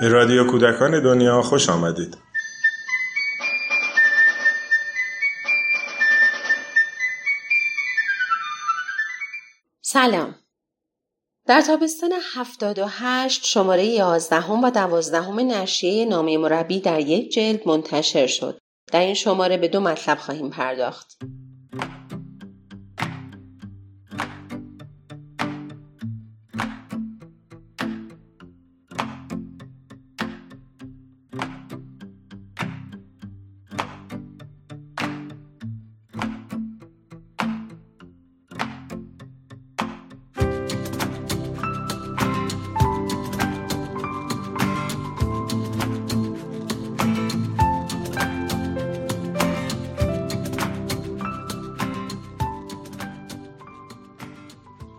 به رادیو کودکان دنیا خوش آمدید. سلام. در تابستان 78 شماره 11 و 12 نشریه نامه مربی در یک جلد منتشر شد. در این شماره به دو مطلب خواهیم پرداخت.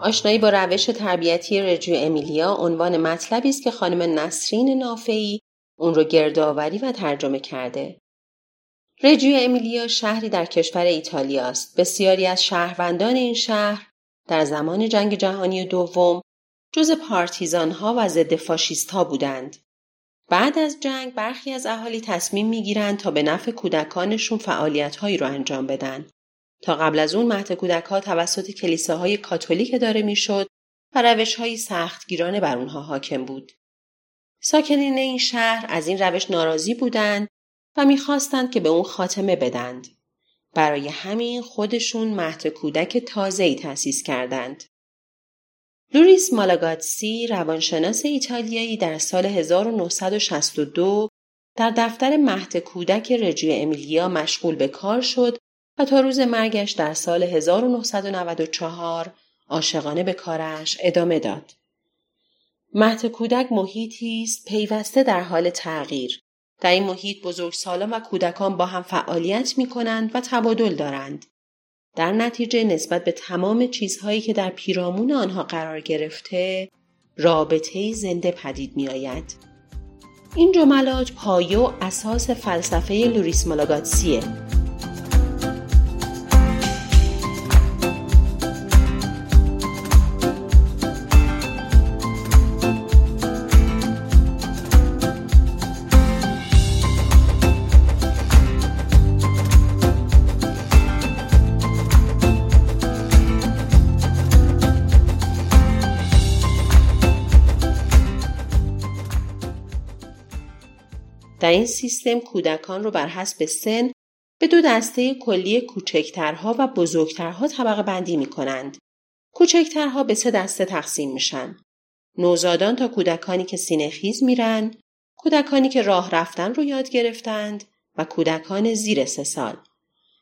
آشنایی با روش تربیتی رجیو امیلیا عنوان مطلبی است که خانم نسرین نافعی اون رو گردآوری و ترجمه کرده. رجیو امیلیا شهری در کشور ایتالیا است. بسیاری از شهروندان این شهر در زمان جنگ جهانی دوم جز پارتیزان ها و ضد فاشیست ها بودند. بعد از جنگ برخی از اهالی تصمیم می‌گیرند تا به نفع کودکانشون فعالیت هایی رو انجام بدن. تا قبل از اون مهد کودک ها توسط کلیساهای کاتولیک اداره می‌شد و روش های سختگیرانه بر اونها حاکم بود. ساکنین این شهر از این روش ناراضی بودند و می‌خواستند که به اون خاتمه بدند. برای همین خودشون مهد کودک تازه ای تأسیس کردند. لوریس مالاگوتزی روانشناس ایتالیایی در سال 1962 در دفتر مهد کودک رجیو امیلیا مشغول به کار شد و تا روز مرگش در سال 1994 عاشقانه به کارش ادامه داد. مهد کودک محیطی است پیوسته در حال تغییر. در این محیط بزرگسالان و کودکان با هم فعالیت می کنند و تبادل دارند. در نتیجه نسبت به تمام چیزهایی که در پیرامون آنها قرار گرفته رابطه زنده پدید می آید. این جملات پایه و اساس فلسفه لوریس مالاگاتسیه در این سیستم کودکان رو بر حسب سن به دو دسته کلی کوچکترها و بزرگترها طبقه بندی می کنند. کوچکترها به سه دسته تقسیم میشن. نوزادان تا کودکانی که سینه خیز میرن، کودکانی که راه رفتن رو یاد گرفتند و کودکان زیر سه سال.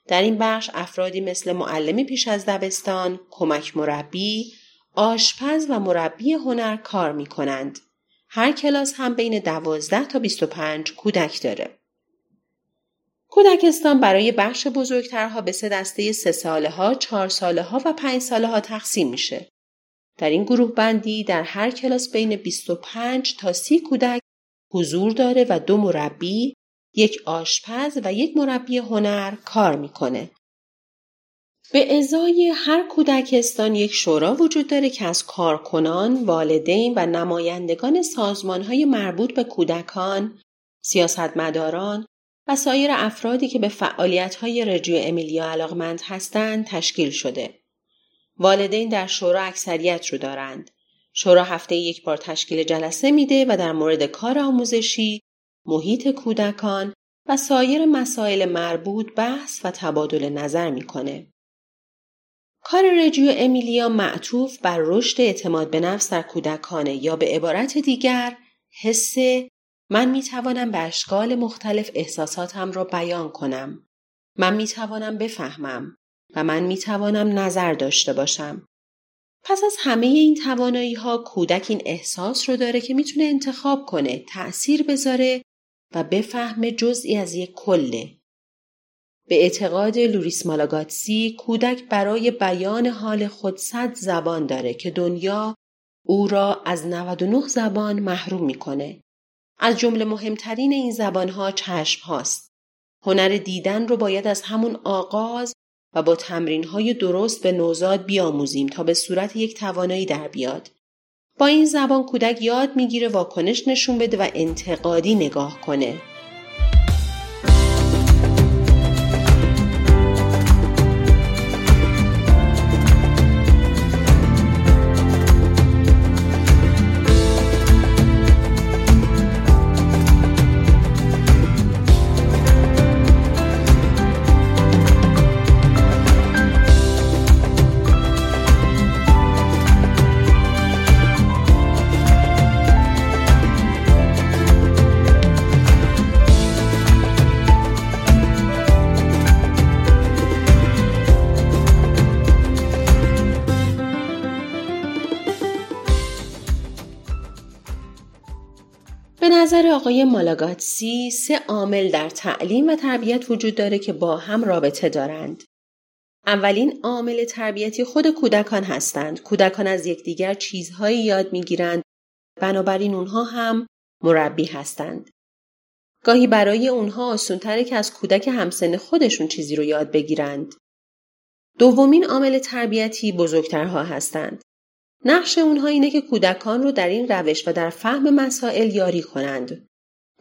در این بخش افرادی مثل معلمی پیش از دبستان، کمک مربی، آشپز و مربی هنر کار می کنند. هر کلاس هم بین 12 تا 25 کودک داره. کودکستان برای بخش بزرگترها به سه دسته سه ساله ها، چهار ساله ها و پنج ساله ها تقسیم میشه. در این گروه بندی در هر کلاس بین 25 تا 30 کودک حضور داره و دو مربی، یک آشپز و یک مربی هنر کار می‌کنه. به ازای هر کودکستان یک شورا وجود داره که از کارکنان، والدین و نمایندگان سازمانهای مربوط به کودکان، سیاستمداران و سایر افرادی که به فعالیتهای رجوع امیلیا علاقمند هستند تشکیل شده. والدین در شورا اکثریت رو دارند. شورا هفته یک بار تشکیل جلسه میده و در مورد کار آموزشی، محیط کودکان و سایر مسائل مربوط بحث و تبادل نظر می‌کنه. کار رجیو امیلیا معطوف بر رشد اعتماد به نفس در کودکانه یا به عبارت دیگر حس من می توانم به اشکال مختلف احساساتم را بیان کنم. من می توانم بفهمم و من می توانم نظر داشته باشم. پس از همه این توانایی ها کودک این احساس رو داره که می‌تونه انتخاب کنه، تأثیر بذاره و بفهمه جزئی از یک کله. به اعتقاد لوریس مالاگاتسی کودک برای بیان حال خود صد زبان داره که دنیا او را از 99 زبان محروم می‌کنه. از جمله مهمترین این زبانها چشم هاست. هنر دیدن رو باید از همون آغاز و با تمرین های درست به نوزاد بیاموزیم تا به صورت یک توانایی در بیاد. با این زبان کودک یاد می‌گیره واکنش نشون بده و انتقادی نگاه کنه. نظر آقای مالاگاتسی سه عامل در تعلیم و تربیت وجود داره که با هم رابطه دارند. اولین عامل تربیتی خود کودکان هستند. کودکان از یکدیگر چیزهایی یاد می‌گیرند بنابراین اونها هم مربی هستند. گاهی برای اونها آسونتره که از کودک همسن خودشون چیزی رو یاد بگیرند. دومین عامل تربیتی بزرگترها هستند. نقش اونها اینه که کودکان رو در این روش و در فهم مسائل یاری کنند.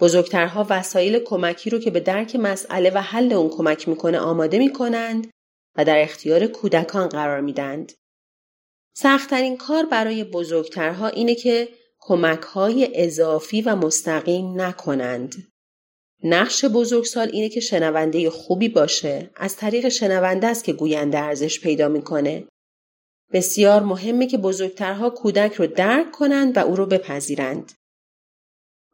بزرگترها وسایل کمکی رو که به درک مسئله و حل اون کمک می‌کنه آماده می‌کنند و در اختیار کودکان قرار میدند. سختترین کار برای بزرگترها اینه که کمک های اضافی و مستقیم نکنند. نقش بزرگسال اینه که شنونده خوبی باشه از طریق شنونده است که گوینده ارزش پیدا می‌کنه بسیار مهمه که بزرگترها کودک رو درک کنند و او رو بپذیرند.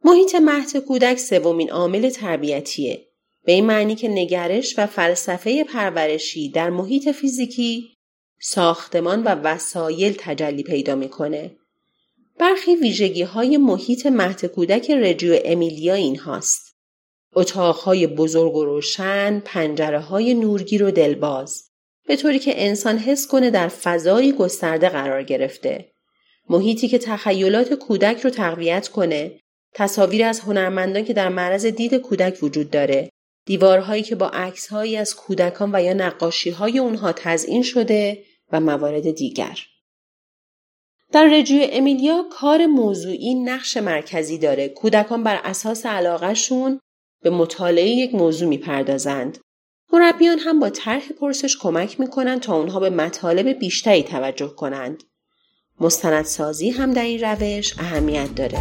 محیط مهد کودک سومین عامل تربیتیه. به این معنی که نگرش و فلسفه پرورشی در محیط فیزیکی ساختمان و وسایل تجلی پیدا می‌کنه. برخی ویژگی های محیط مهد کودک رجیو امیلیا این هاست. اتاقهای بزرگ و روشن، پنجره های نورگیر و دلباز. به طوری که انسان حس کنه در فضایی گسترده قرار گرفته. محیطی که تخیلات کودک رو تقویت کنه، تصاویر از هنرمندان که در معرض دید کودک وجود داره، دیوارهایی که با عکسهایی از کودکان و یا نقاشیهای اونها تزئین شده و موارد دیگر. در رجوع امیلیا کار موضوعی نقش مرکزی داره. کودکان بر اساس علاقهشون به مطالعه یک موضوع می‌پردازند. مربیان هم با طرح پرسش کمک می‌کنند تا اونها به مطالب بیشتری توجه کنند. مستندسازی هم در این روش اهمیت داره.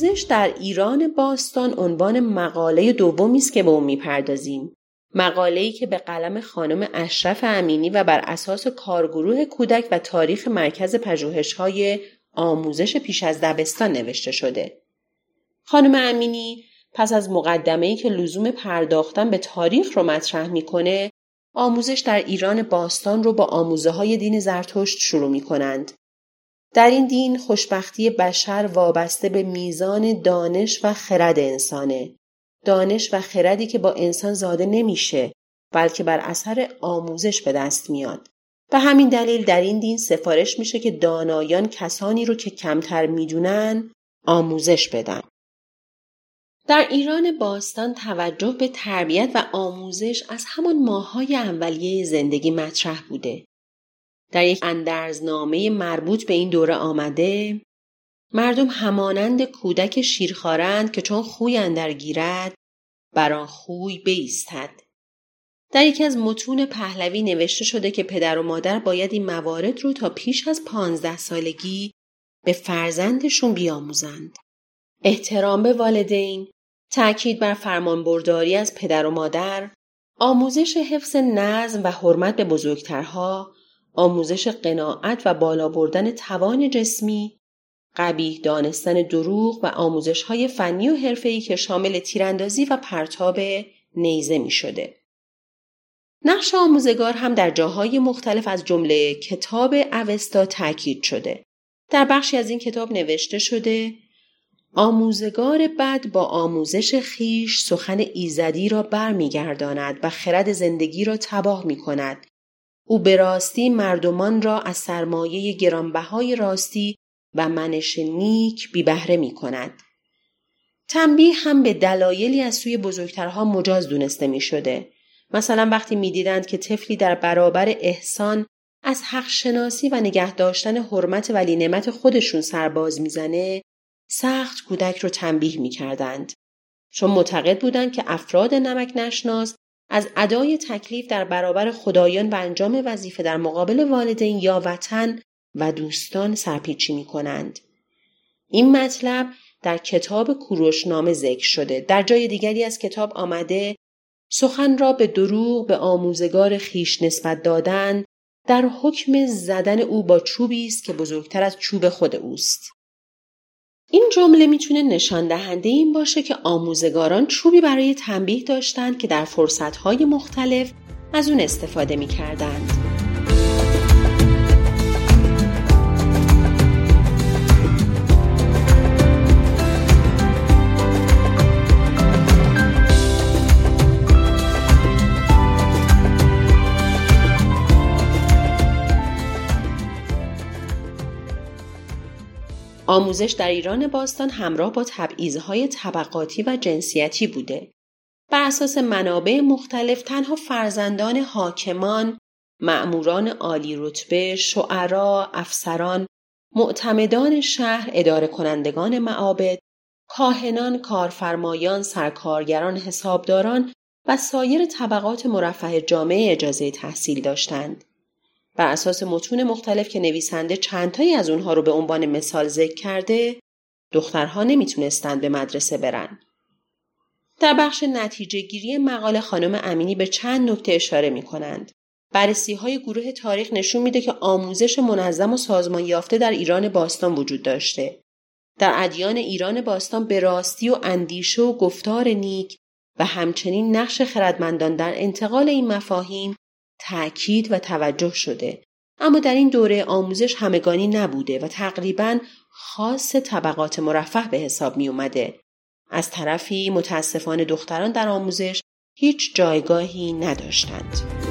آموزش در ایران باستان عنوان مقاله دومی است که به اون می‌پردازیم. مقاله‌ای که به قلم خانم اشرف امینی و بر اساس کارگروه کودک و تاریخ مرکز پژوهش‌های آموزش پیش از دبستان نوشته شده. خانم امینی پس از مقدمه‌ای که لزوم پرداختن به تاریخ رو مطرح می‌کنه، آموزش در ایران باستان رو با آموزه های دین زرتشت شروع می کنند. در این دین خوشبختی بشر وابسته به میزان دانش و خرد انسانه. دانش و خردی که با انسان زاده نمیشه بلکه بر اثر آموزش به دست میاد. به همین دلیل در این دین سفارش میشه که دانایان کسانی رو که کمتر می‌دونن آموزش بدن. در ایران باستان توجه به تربیت و آموزش از همان ماهای اولیه زندگی مطرح بوده. در یک اندرزنامه مربوط به این دوره آمده مردم همانند کودک شیرخوارند که چون خوی اندر گیرد بر آن خوی بیستد در یکی از متون پهلوی نوشته شده که پدر و مادر باید این موارد رو تا پیش از پانزده سالگی به فرزندشون بیاموزند. احترام به والدین، تأکید بر فرمانبرداری از پدر و مادر، آموزش حفظ نظم و حرمت به بزرگترها، آموزش قناعت و بالا بردن توان جسمی، قبیه دانستن دروغ و آموزش های فنی و حرفه‌ای که شامل تیراندازی و پرتاب نیزه می شده. نقش آموزگار هم در جاهای مختلف از جمله کتاب اوستا تاکید شده. در بخشی از این کتاب نوشته شده آموزگار بد با آموزش خیش سخن ایزدی را برمیگرداند و خرد زندگی را تباه می کند. او به راستی مردمان را از سرمایه گرانبهای راستی و منش نیک بی بهره می کند. تنبیه هم به دلایلی از سوی بزرگترها مجاز دونسته می شده. مثلا وقتی می دیدند که طفلی در برابر احسان از حق شناسی و نگه داشتن حرمت ولی نعمت خودشون سرباز می‌زنه سخت کودک رو تنبیه می کردند. چون معتقد بودند که افراد نمک نشناس از ادای تکلیف در برابر خدایان و انجام وظیفه در مقابل والدین یا وطن و دوستان سرپیچی می کنند. این مطلب در کتاب کوروشنامه ذکر شده. در جای دیگری از کتاب آمده سخن را به دروغ به آموزگار خیش نسبت دادن در حکم زدن او با چوبی است که بزرگتر از چوب خود اوست. این جمله می‌تونه نشان دهنده این باشه که آموزگاران چوبی برای تنبیه داشتند که در فرصتهای مختلف از اون استفاده می‌کردند. آموزش در ایران باستان همراه با تبعیضهای طبقاتی و جنسیتی بوده. بر اساس منابع مختلف تنها فرزندان حاکمان، معموران عالی رتبه، شعرا، افسران، معتمدان شهر، اداره کنندگان معابد، کاهنان، کارفرمایان، سرکارگران، حسابداران و سایر طبقات مرفه جامعه اجازه تحصیل داشتند. بر اساس متون مختلف که نویسنده چندتایی از اونها رو به عنوان مثال ذکر کرده دخترها نمی‌تونستند به مدرسه برن. در بخش نتیجه گیری مقاله خانم امینی به چند نکته اشاره می کنند. بررسی های گروه تاریخ نشون میده که آموزش منظم و سازمان یافته در ایران باستان وجود داشته. در ادیان ایران باستان به راستی و اندیشه و گفتار نیک و همچنین نقش خردمندان در انتقال این مفاهیم تأکید و توجه شده اما در این دوره آموزش همگانی نبوده و تقریبا خاص طبقات مرفه به حساب می اومده. از طرفی متاسفانه دختران در آموزش هیچ جایگاهی نداشتند.